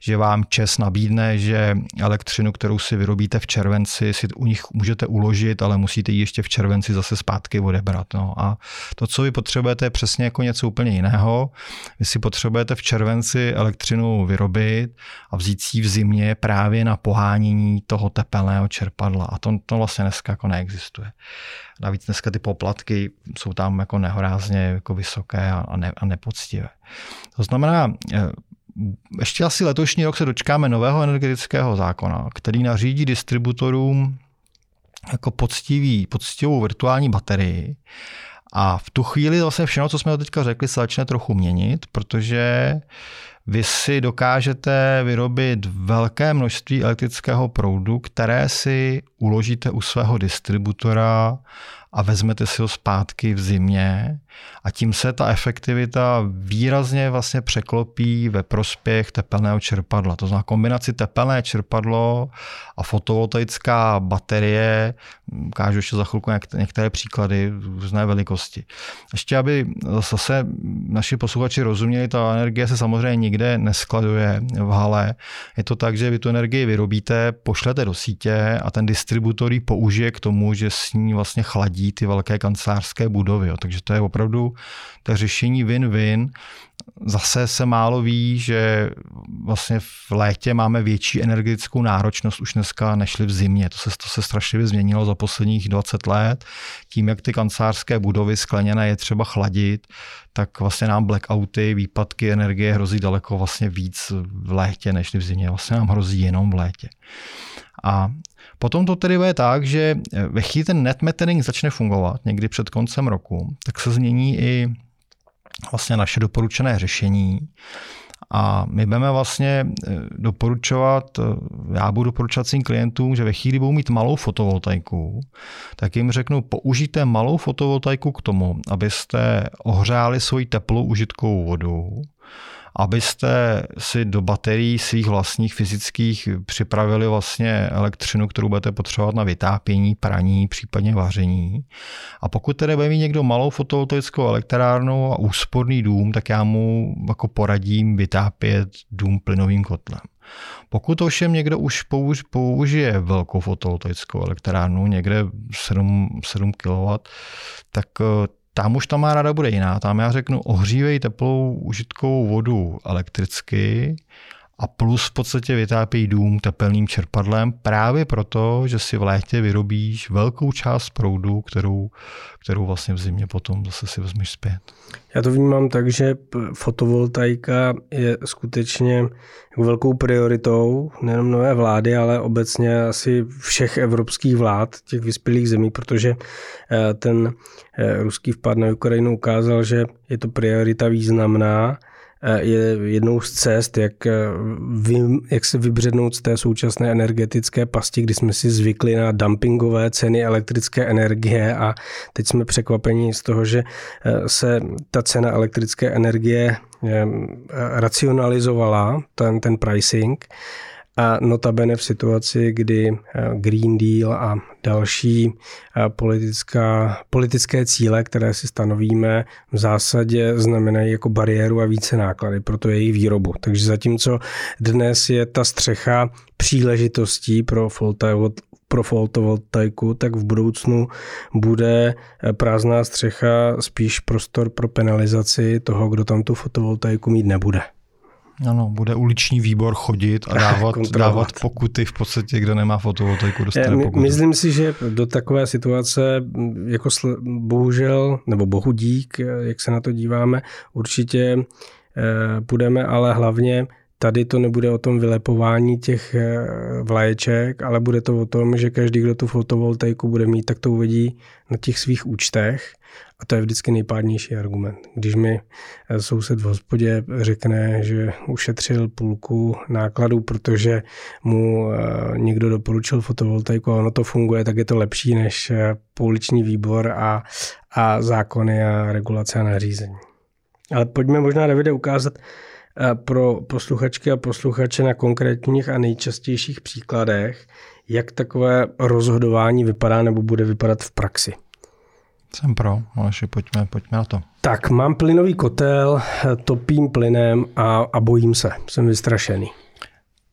že vám ČES nabídne, že elektřinu, kterou si vyrobíte v červenci, si u nich můžete uložit, ale musíte ji ještě v červenci zase zpátky zpátky odebrat. No. A to, co vy potřebujete, je přesně jako něco úplně jiného. Vy si potřebujete v červenci elektřinu vyrobit a vzít si v zimě právě na pohánění toho tepelného čerpadla. A to, to vlastně dneska jako neexistuje. Navíc dneska ty poplatky jsou tam jako nehorázně jako vysoké a, ne, a nepoctivé. To znamená, eh, ještě asi letošní rok se dočkáme nového energetického zákona, který nařídí distributorům jako poctivý, poctivou virtuální baterii. A v tu chvíli vlastně všechno, co jsme teďka řekli, se začne trochu měnit, protože vy si dokážete vyrobit velké množství elektrického proudu, které si uložíte u svého distributora a vezmete si ho zpátky v zimě a tím se ta efektivita výrazně vlastně překlopí ve prospěch tepelného čerpadla. To znamená kombinaci tepelné čerpadlo a fotovoltaická baterie, ukážu ještě za chvilku některé příklady různé velikosti. Ještě, aby zase naši posluchači rozuměli, ta energie se samozřejmě nikde neskladuje v hale. Je to tak, že vy tu energii vyrobíte, pošlete do sítě a ten distributor ji použije k tomu, že s ní vlastně chladí ty velké kancelářské budovy. Jo. Takže to je opravdu to řešení win-win zase se málo ví, že vlastně v létě máme větší energetickou náročnost už dneska nešli v zimě. To se, to se strašlivě změnilo za posledních 20 let. Tím, jak ty kancelářské budovy skleněné je třeba chladit, tak vlastně nám blackouty, výpadky energie hrozí daleko vlastně víc v létě než v zimě. Vlastně nám hrozí jenom v létě. A potom to tedy bude tak, že ve chvíli ten net metering začne fungovat někdy před koncem roku, tak se změní i vlastně naše doporučené řešení. A my budeme vlastně eh, doporučovat, eh, já budu doporučovat svým klientům, že ve chvíli budou mít malou fotovoltaiku, tak jim řeknu, použijte malou fotovoltaiku k tomu, abyste ohřáli svoji teplou užitkovou vodu, abyste si do baterií svých vlastních fyzických připravili vlastně elektřinu, kterou budete potřebovat na vytápění, praní, případně vaření. A pokud tedy bude mít někdo malou fotovoltaickou elektrárnu a úsporný dům, tak já mu jako poradím vytápět dům plynovým kotlem. Pokud ovšem někdo už použije velkou fotovoltaickou elektrárnu, někde 7, 7 kW, tak eh, tam už ta má rada bude jiná. Tam já řeknu, ohřívej teplou užitkovou vodu elektricky a plus v podstatě vytápějí dům tepelným čerpadlem právě proto, že si v létě vyrobíš velkou část proudu, kterou, kterou vlastně v zimě potom zase si vezmeš zpět. Já to vnímám tak, že fotovoltaika je skutečně velkou prioritou nejenom nové vlády, ale obecně asi všech evropských vlád, těch vyspělých zemí, protože eh, ten eh, ruský vpad na Ukrajinu ukázal, že je to priorita významná je jednou z cest, jak, eh, vy, jak se vybřednout z té současné energetické pasti, kdy jsme si zvykli na dumpingové ceny elektrické energie a teď jsme překvapeni z toho, že eh, se ta cena elektrické energie racionalizovala, ten, ten pricing, a notabene v situaci, kdy eh, Green Deal a další eh, politická, politické cíle, které si stanovíme, v zásadě znamenají jako bariéru a více náklady pro to její výrobu. Takže zatímco dnes je ta střecha příležitostí pro pro fotovoltaiku, tak v budoucnu bude eh, prázdná střecha spíš prostor pro penalizaci toho, kdo tam tu fotovoltaiku mít nebude. Ano, bude uliční výbor chodit a dávat, dávat pokuty v podstatě, kde nemá fotovoltaiku, dostane pokuty. Myslím si, že do takové situace, jako bohužel, nebo bohu dík, jak se na to díváme, určitě eh, budeme, ale hlavně Tady to nebude o tom vylepování těch eh, vlaječek, ale bude to o tom, že každý, kdo tu fotovoltaiku bude mít, tak to uvidí na těch svých účtech a to je vždycky nejpádnější argument. Když mi eh, soused v hospodě řekne, že ušetřil půlku nákladů, protože mu eh, někdo doporučil fotovoltaiku a ono to funguje, tak je to lepší než pouliční výbor a, a zákony a regulace a nařízení. Ale pojďme možná, Davide, ukázat, pro posluchačky a posluchače na konkrétních a nejčastějších příkladech, jak takové rozhodování vypadá nebo bude vypadat v praxi. Jsem pro, Aleši, pojďme, pojďme na to. Tak, mám plynový kotel, topím plynem a, a bojím se, jsem vystrašený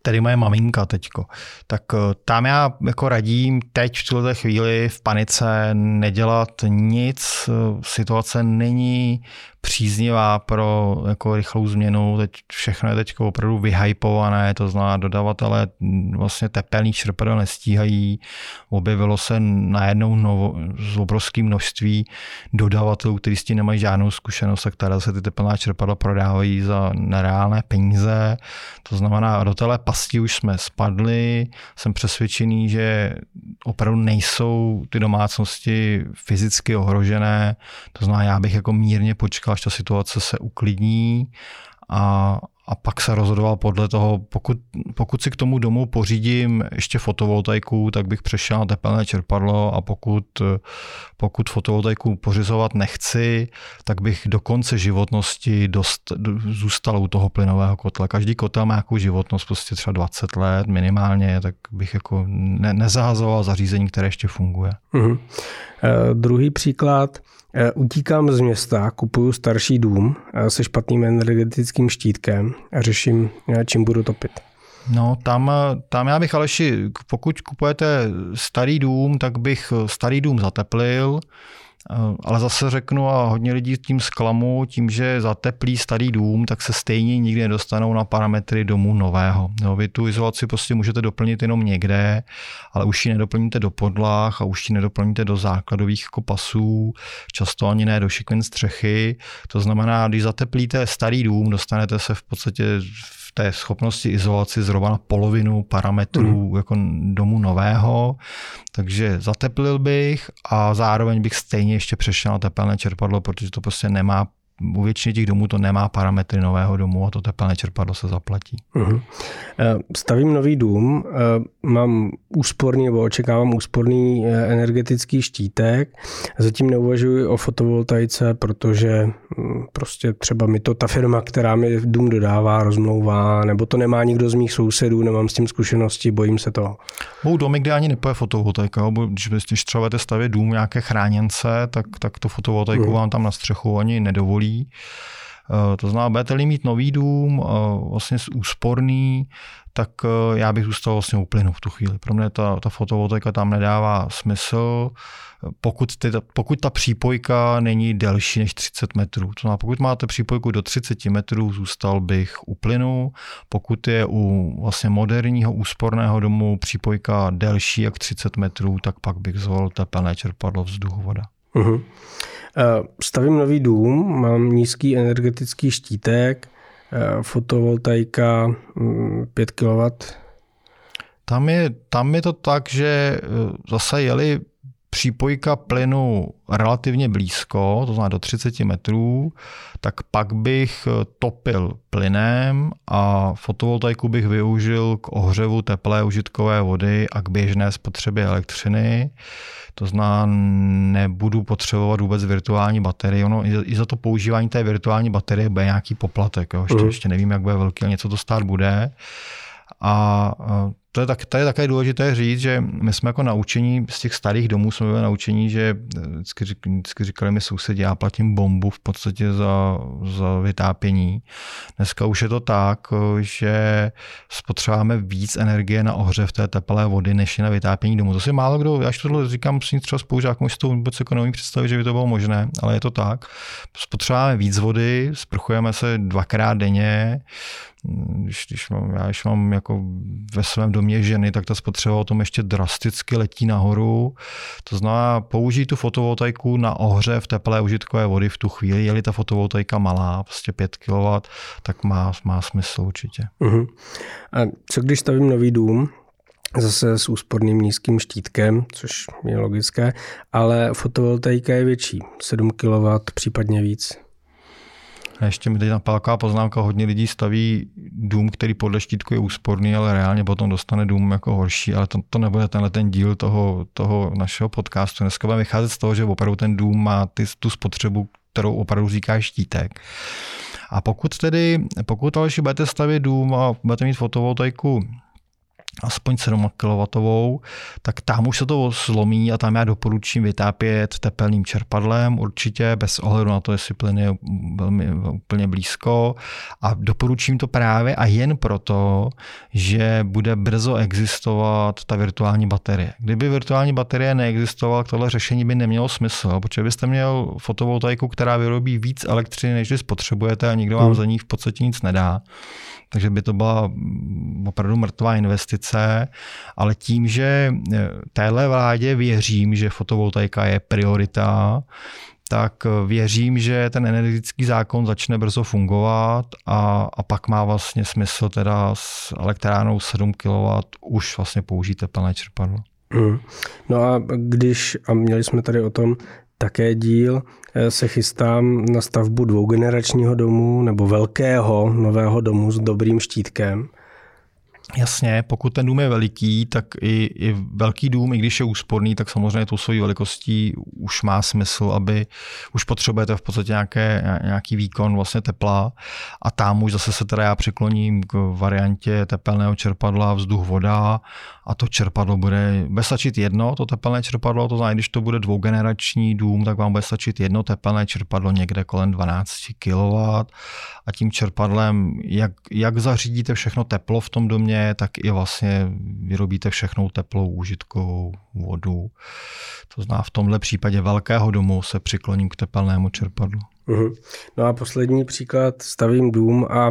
tedy moje maminka teďko. Tak eh, tam já jako radím teď v tuhle chvíli v panice nedělat nic. Situace není příznivá pro jako rychlou změnu. Teď všechno je teď opravdu vyhypované, to znamená dodavatele vlastně tepelný čerpadel nestíhají. Objevilo se najednou novo, z obrovským množství dodavatelů, kteří s tím nemají žádnou zkušenost a které se ty tepelná čerpadla prodávají za nereálné peníze. To znamená, do téhle pasti už jsme spadli. Jsem přesvědčený, že opravdu nejsou ty domácnosti fyzicky ohrožené. To znamená, já bych jako mírně počkal, až ta situace se uklidní a, a pak se rozhodoval podle toho, pokud, pokud si k tomu domu pořídím ještě fotovoltaiku, tak bych přešel na tepelné čerpadlo a pokud, pokud fotovoltaiku pořizovat nechci, tak bych do konce životnosti dost, zůstal u toho plynového kotle. Každý kotel má nějakou životnost, prostě třeba 20 let minimálně, tak bych jako ne, nezahazoval zařízení, které ještě funguje. Mm-hmm. Uh, druhý příklad, utíkám z města, kupuju starší dům eh, se špatným energetickým štítkem a řeším, eh, čím budu topit. No, tam, tam já bych Aleši, pokud kupujete starý dům, tak bych starý dům zateplil, ale zase řeknu a hodně lidí tím zklamu, tím, že zateplí starý dům, tak se stejně nikdy nedostanou na parametry domu nového. Jo, vy tu izolaci prostě můžete doplnit jenom někde, ale už ji nedoplníte do podlah a už ji nedoplníte do základových kopasů, často ani ne do šikven střechy. To znamená, když zateplíte starý dům, dostanete se v podstatě v té schopnosti izolaci zhruba na polovinu parametrů mm. jako domu nového, takže zateplil bych a zároveň bych stejně ještě přešel na tepelné čerpadlo, protože to prostě nemá u většiny těch domů to nemá parametry nového domu a to tepelné čerpadlo se zaplatí. Uh-huh. Stavím nový dům, eh, mám úsporný nebo očekávám úsporný eh, energetický štítek. Zatím neuvažuji o fotovoltaice, protože hm, prostě třeba mi to ta firma, která mi dům dodává, rozmlouvá, nebo to nemá nikdo z mých sousedů, nemám s tím zkušenosti, bojím se toho. Budou domy, kde ani nepoje fotovoltaika. Když, když třeba budete stavět dům nějaké chráněnce, tak, tak to fotovoltaiku uh-huh. vám tam na střechu ani nedovolí okolí. Eh, to znamená, budete-li mít nový dům, eh, vlastně úsporný, tak eh, já bych zůstal vlastně u plynu v tu chvíli. Pro mě ta, ta fotovoltaika tam nedává smysl, pokud, ty, pokud ta přípojka není delší než 30 metrů. To znamená, pokud máte přípojku do 30 metrů, zůstal bych u plynu. Pokud je u vlastně moderního úsporného domu přípojka delší jak 30 metrů, tak pak bych zvolil tepelné čerpadlo vzduch voda. Uh-huh. Stavím nový dům, mám nízký energetický štítek, eh, fotovoltaika 5 mm, kW. Tam je, tam je to tak, že eh, zase jeli přípojka plynu relativně blízko, to znamená do 30 metrů, tak pak bych topil plynem a fotovoltaiku bych využil k ohřevu teplé užitkové vody a k běžné spotřebě elektřiny. To znamená, nebudu potřebovat vůbec virtuální baterie. Ono i za to používání té virtuální baterie bude nějaký poplatek. Jo. Ještě, uh-huh. ještě nevím, jak bude velký, ale něco to stát bude. A to je, tak, to je také důležité říct, že my jsme jako naučení z těch starých domů jsme byli naučení, že vždycky, vždycky říkali mi sousedi, já platím bombu v podstatě za, za vytápění. Dneska už je to tak, že spotřebáváme víc energie na ohřev té teplé vody, než na vytápění domu. To si málo kdo, já tohle říkám s třeba spolužákům, si to vůbec jako neumím představit, že by to bylo možné, ale je to tak. Spotřebáváme víc vody, sprchujeme se dvakrát denně, když, když mám, já když mám jako ve svém domě ženy, tak ta spotřeba o tom ještě drasticky letí nahoru. To znamená použít tu fotovoltaiku na ohřev teplé užitkové vody v tu chvíli, je-li ta fotovoltaika malá, prostě 5 kW, tak má, má smysl určitě. Uh-huh. A co když stavím nový dům, zase s úsporným nízkým štítkem, což je logické, ale fotovoltaika je větší, 7 kW, případně víc. A ještě mi teď taková poznámka, hodně lidí staví dům, který podle štítku je úsporný, ale reálně potom dostane dům jako horší, ale to, to nebude tenhle ten díl toho, toho našeho podcastu. Dneska budeme vycházet z toho, že opravdu ten dům má ty, tu spotřebu, kterou opravdu říká štítek. A pokud tedy, pokud ale budete stavět dům a budete mít fotovoltaiku aspoň 7 kW, tak tam už se to zlomí a tam já doporučím vytápět tepelným čerpadlem určitě, bez ohledu na to, jestli plyn je velmi, úplně blízko a doporučím to právě a jen proto, že bude brzo existovat ta virtuální baterie. Kdyby virtuální baterie neexistovala, tohle řešení by nemělo smysl, protože byste měl fotovoltaiku, která vyrobí víc elektřiny, než spotřebujete a nikdo vám hmm. za ní v podstatě nic nedá takže by to byla opravdu mrtvá investice, ale tím, že eh, téhle vládě věřím, že fotovoltaika je priorita, tak eh, věřím, že ten energetický zákon začne brzo fungovat a, a pak má vlastně smysl teda s elektrárnou 7 kW už vlastně použít teplné čerpadlo. Hmm. No a když, a měli jsme tady o tom také díl, eh, se chystám na stavbu dvougeneračního domu nebo velkého nového domu s dobrým štítkem. Jasně, pokud ten dům je veliký, tak i, i velký dům, i když je úsporný, tak samozřejmě tou svojí velikostí už má smysl, aby už potřebujete v podstatě nějaké, nějaký výkon vlastně tepla. A tam už zase se teda já přikloním k variantě tepelného čerpadla vzduch voda. A to čerpadlo bude, bude stačit jedno, to tepelné čerpadlo, to znamená, když to bude dvougenerační dům, tak vám bude stačit jedno tepelné čerpadlo někde kolem 12 kW a tím čerpadlem, jak, jak zařídíte všechno teplo v tom domě, kamě, tak i vlastně vyrobíte všechnou teplou užitkovou vodu. To zná v tomhle případě velkého domu se přikloním k tepelnému čerpadlu. Uhum. No a poslední příklad, stavím dům a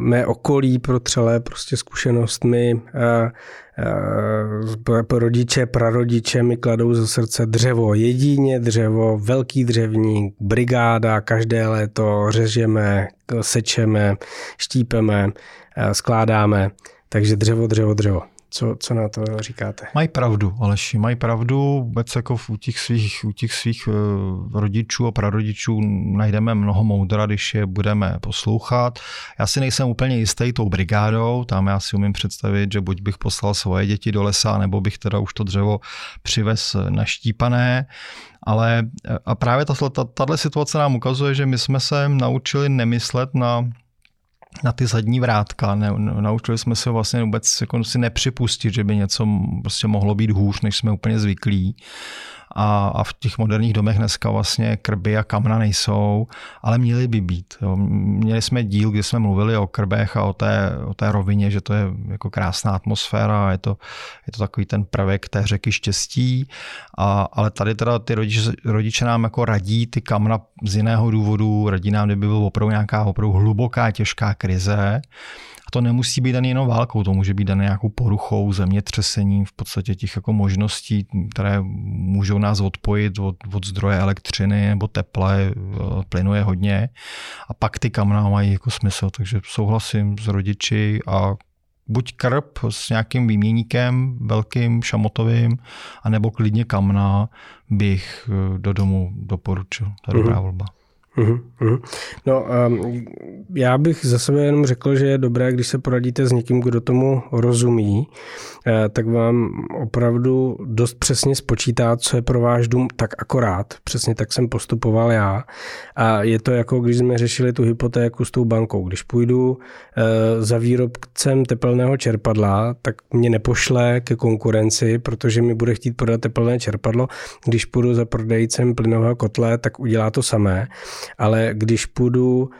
mé okolí protřelé prostě zkušenostmi a, a, rodiče, prarodiče mi kladou ze srdce dřevo, jedině dřevo, velký dřevník, brigáda, každé léto řežeme, sečeme, štípeme, skládáme, takže dřevo, dřevo, dřevo. Co, co na to říkáte? Mají pravdu, Aleši, mají pravdu. Vůbec jako u těch svých, u těch svých eh, rodičů a prarodičů najdeme mnoho moudra, když je budeme poslouchat. Já si nejsem úplně jistý tou brigádou, tam já si umím představit, že buď bych poslal svoje děti do lesa, nebo bych teda už to dřevo přivez naštípané. Ale eh, a právě tato situace nám ukazuje, že my jsme se naučili nemyslet na na ty zadní vrátka. Ne, naučili jsme se vlastně vůbec jako si nepřipustit, že by něco prostě mohlo být hůř, než jsme úplně zvyklí a, a v těch moderních domech dneska vlastně krby a kamna nejsou, ale měly by být. Jo. Měli jsme díl, kde jsme mluvili o krbech a o té, o té rovině, že to je jako krásná atmosféra, je to, je to takový ten prvek té řeky štěstí, a, ale tady teda ty rodiče, rodiče nám jako radí ty kamna z jiného důvodu, radí nám, kdyby byl opravdu nějaká opravdu hluboká, těžká krize, to nemusí být ani jenom válkou, to může být dané nějakou poruchou, zemětřesením, v podstatě těch jako možností, které můžou nás odpojit od, od zdroje elektřiny nebo teple, plynu je hodně a pak ty kamna mají jako smysl, takže souhlasím s rodiči a buď krb s nějakým výměníkem velkým, šamotovým, anebo klidně kamna bych eh, do domu doporučil. To je dobrá mhm. volba. Uhum, No, um, já bych za sebe jenom řekl, že je dobré, když se poradíte s někým, kdo tomu rozumí, eh, tak vám opravdu dost přesně spočítá, co je pro váš dům tak akorát. Přesně tak jsem postupoval já. A je to jako, když jsme řešili tu hypotéku s tou bankou. Když půjdu eh, za výrobcem tepelného čerpadla, tak mě nepošle ke konkurenci, protože mi bude chtít prodat tepelné čerpadlo. Když půjdu za prodejcem plynového kotle, tak udělá to samé ale když půjdu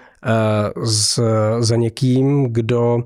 s, eh, za někým, kdo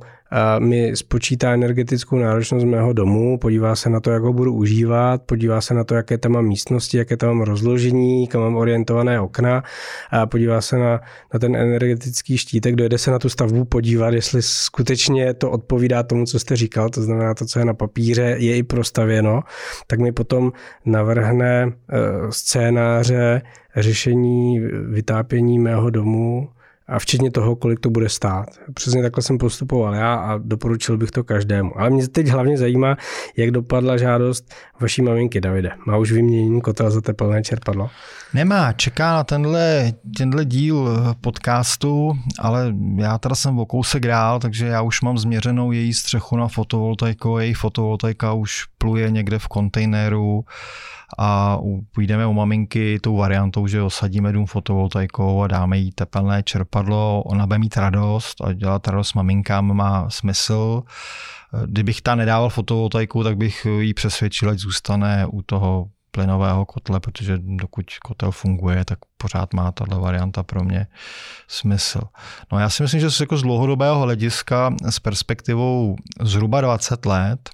mi spočítá energetickou náročnost mého domu, podívá se na to, jak ho budu užívat, podívá se na to, jaké tam mám místnosti, jaké tam mám rozložení, kam mám orientované okna, a podívá se na, na ten energetický štítek, dojde se na tu stavbu podívat, jestli skutečně to odpovídá tomu, co jste říkal, to znamená to, co je na papíře, je i prostavěno, tak mi potom navrhne eh, scénáře řešení vytápění mého domu a včetně toho, kolik to bude stát. Přesně takhle jsem postupoval já a doporučil bych to každému. Ale mě teď hlavně zajímá, jak dopadla žádost vaší maminky, Davide. Má už vyměněný kotel za teplné čerpadlo? Nemá, čeká na tenhle, tenhle díl podcastu, ale já teda jsem o kousek dál, takže já už mám změřenou její střechu na fotovoltaiku, její fotovoltaika už pluje někde v kontejneru a půjdeme u maminky tou variantou, že osadíme dům fotovoltaikou a dáme jí tepelné čerpadlo, ona bude mít radost a dělat radost maminkám má smysl. Kdybych ta nedával fotovoltaiku, tak bych jí přesvědčil, ať zůstane u toho plynového kotle, protože dokud kotel funguje, tak pořád má tato varianta pro mě smysl. No já si myslím, že jako z dlouhodobého hlediska s perspektivou zhruba 20 let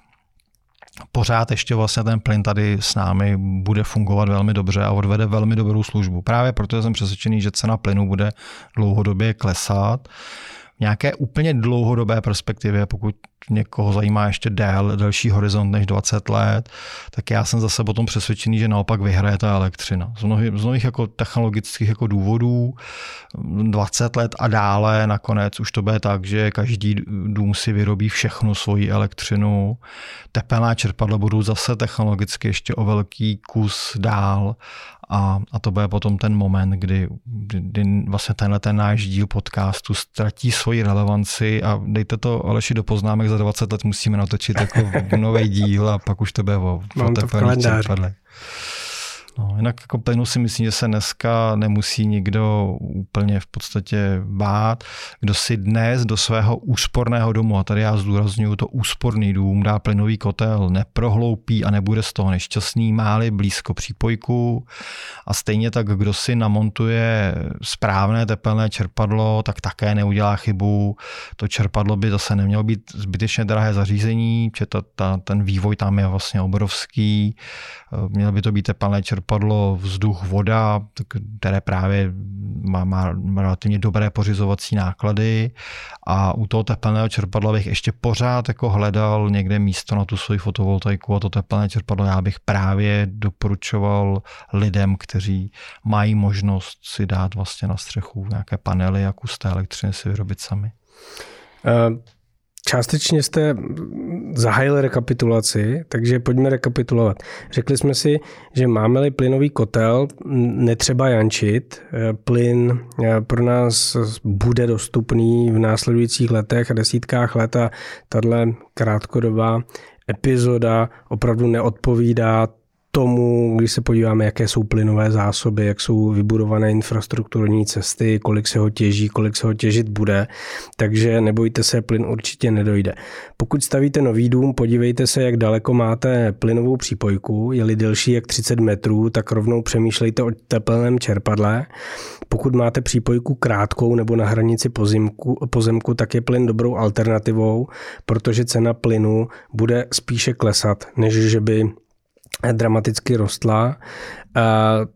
pořád ještě vlastně ten plyn tady s námi bude fungovat velmi dobře a odvede velmi dobrou službu. Právě proto jsem přesvědčený, že cena plynu bude dlouhodobě klesat. Nějaké úplně dlouhodobé perspektivě, pokud někoho zajímá ještě dél, delší horizont než 20 let, tak já jsem zase potom přesvědčený, že naopak vyhraje ta elektřina. Z mnohých, z mnohých jako technologických jako důvodů 20 let a dále nakonec už to bude tak, že každý dům si vyrobí všechnu svoji elektřinu. Tepelná čerpadla budou zase technologicky ještě o velký kus dál a, a to bude potom ten moment, kdy, kdy, kdy vlastně tenhle ten náš díl podcastu ztratí svoji relevanci a dejte to Aleši do poznámek, za 20 let musíme natočit jako nový díl a pak už to bude o, Mám o to v kalendáři. No, jinak jako plynu si myslím, že se dneska nemusí nikdo úplně v podstatě bát. Kdo si dnes do svého úsporného domu, a tady já zdůraznuju to úsporný dům, dá plynový kotel, neprohloupí a nebude z toho nešťastný, máli blízko přípojku. A stejně tak, kdo si namontuje správné tepelné čerpadlo, tak také neudělá chybu. To čerpadlo by zase nemělo být zbytečně drahé zařízení, protože ta, ta, ten vývoj tam je vlastně obrovský. Mělo by to být tepelné čerpadlo vzduch, voda, které právě má, má relativně dobré pořizovací náklady a u toho tepelného čerpadla bych ještě pořád jako hledal někde místo na tu svoji fotovoltaiku a to tepelné čerpadlo já bych právě doporučoval lidem, kteří mají možnost si dát vlastně na střechu nějaké panely a kus té elektřiny si vyrobit sami. Uh Částečně jste zahájili rekapitulaci, takže pojďme rekapitulovat. Řekli jsme si, že máme-li plynový kotel, netřeba jančit. Plyn eh, pro nás bude dostupný v následujících letech a desítkách let a tahle krátkodobá epizoda opravdu neodpovídá tomu, když se podíváme, jaké jsou plynové zásoby, jak jsou vybudované infrastrukturní cesty, kolik se ho těží, kolik se ho těžit bude, takže nebojte se, plyn určitě nedojde. Pokud stavíte nový dům, podívejte se, jak daleko máte plynovou přípojku, je-li delší jak 30 metrů, tak rovnou přemýšlejte o teplném čerpadle. Pokud máte přípojku krátkou nebo na hranici pozemku, pozemku, tak je plyn dobrou alternativou, protože cena plynu bude spíše klesat, než že by dramaticky rostla.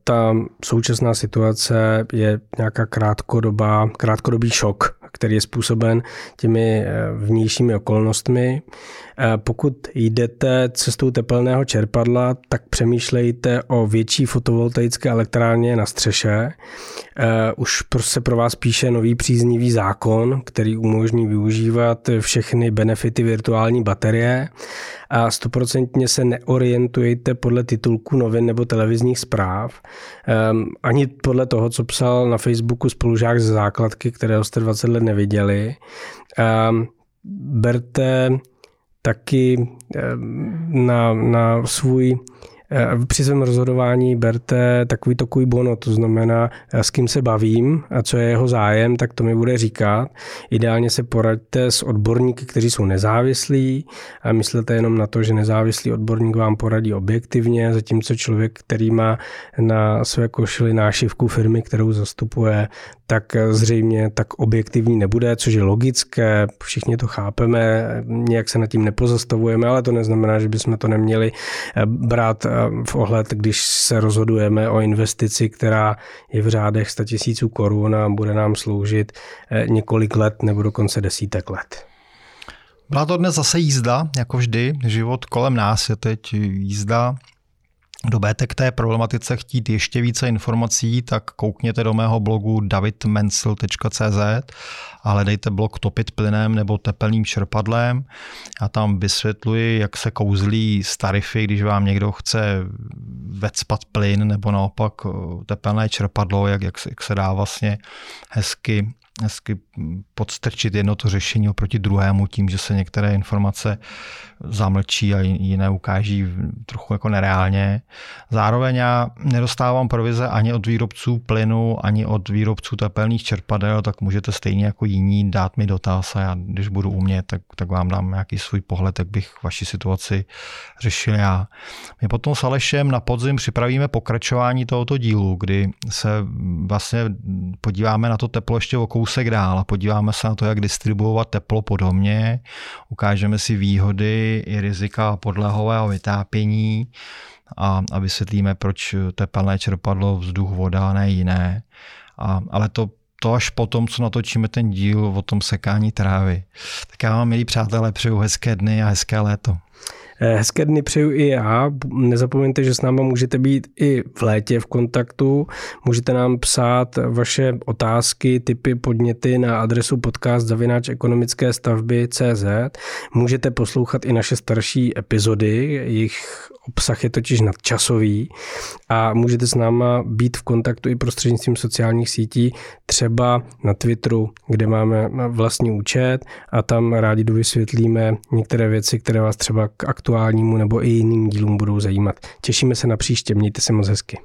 Ta současná situace je nějaká krátkodobá, krátkodobý šok, který je způsoben těmi eh, vnějšími okolnostmi. Pokud jdete cestou tepelného čerpadla, tak přemýšlejte o větší fotovoltaické elektrárně na střeše. Už se pro vás píše nový příznivý zákon, který umožní využívat všechny benefity virtuální baterie a stoprocentně se neorientujete podle titulku novin nebo televizních zpráv, ehm, ani podle toho, co psal na Facebooku spolužák ze základky, kterého jste 20 let neviděli. Ehm, berte taky ehm, na, na svůj při svém rozhodování berte takový takový bono, to znamená, eh, s kým se bavím a co je jeho zájem, tak to mi bude říkat. Ideálně se poraďte s odborníky, kteří jsou nezávislí a myslete jenom na to, že nezávislý odborník vám poradí objektivně, zatímco člověk, který má na své košili nášivku firmy, kterou zastupuje, tak zřejmě tak objektivní nebude, což je logické, všichni to chápeme, nějak se nad tím nepozastavujeme, ale to neznamená, že bychom to neměli eh, brát eh, v ohled, když se rozhodujeme o investici, která je v řádech 100 tisíců korun a bude nám sloužit eh, několik let nebo dokonce desítek let. Byla to dnes zase jízda, jako vždy. Život kolem nás je teď jízda budete k té problematice chtít ještě více informací, tak koukněte do mého blogu davidmencel.cz a hledejte blog Topit plynem nebo tepelným čerpadlem. Já tam vysvětluji, jak se kouzlí z tarify, když vám někdo chce vecpat plyn nebo naopak eh, tepelné čerpadlo, jak, jak, jak se dá vlastně hezky hezky podstrčit jedno to řešení oproti druhému tím, že se některé informace zamlčí a jiné ukáží trochu jako nereálně. Zároveň já nedostávám provize ani od výrobců plynu, ani od výrobců tepelných čerpadel, tak můžete stejně jako jiní dát mi dotaz a já, když budu umět, tak, tak vám dám nějaký svůj pohled, jak bych vaši situaci řešil já. My potom s Alešem na podzim připravíme pokračování tohoto dílu, kdy se vlastně podíváme na to teplo ještě o kousek dál a podíváme se na to, jak distribuovat teplo po domě, ukážeme si výhody i rizika podlehového vytápění a, a vysvětlíme, proč tepelné čerpadlo, vzduch, voda, ne jiné. A, ale to to až potom, co natočíme ten díl o tom sekání trávy. Tak já vám, milí přátelé, přeju hezké dny a hezké léto. Eh, hezké dny přeju i já. Nezapomeňte, že s náma můžete být i v létě v kontaktu. Můžete nám psát vaše otázky, typy, podněty na adresu podcast zavináč ekonomické stavby CZ. Můžete poslouchat i naše starší epizody, jejich obsah je totiž nadčasový a můžete s náma být v kontaktu i prostřednictvím sociálních sítí, třeba na Twitteru, kde máme vlastní účet a tam rádi dovysvětlíme některé věci, které vás třeba k aktuální aktuálnímu nebo i jiným dílům budou zajímat. Těšíme se na příště, mějte se moc hezky.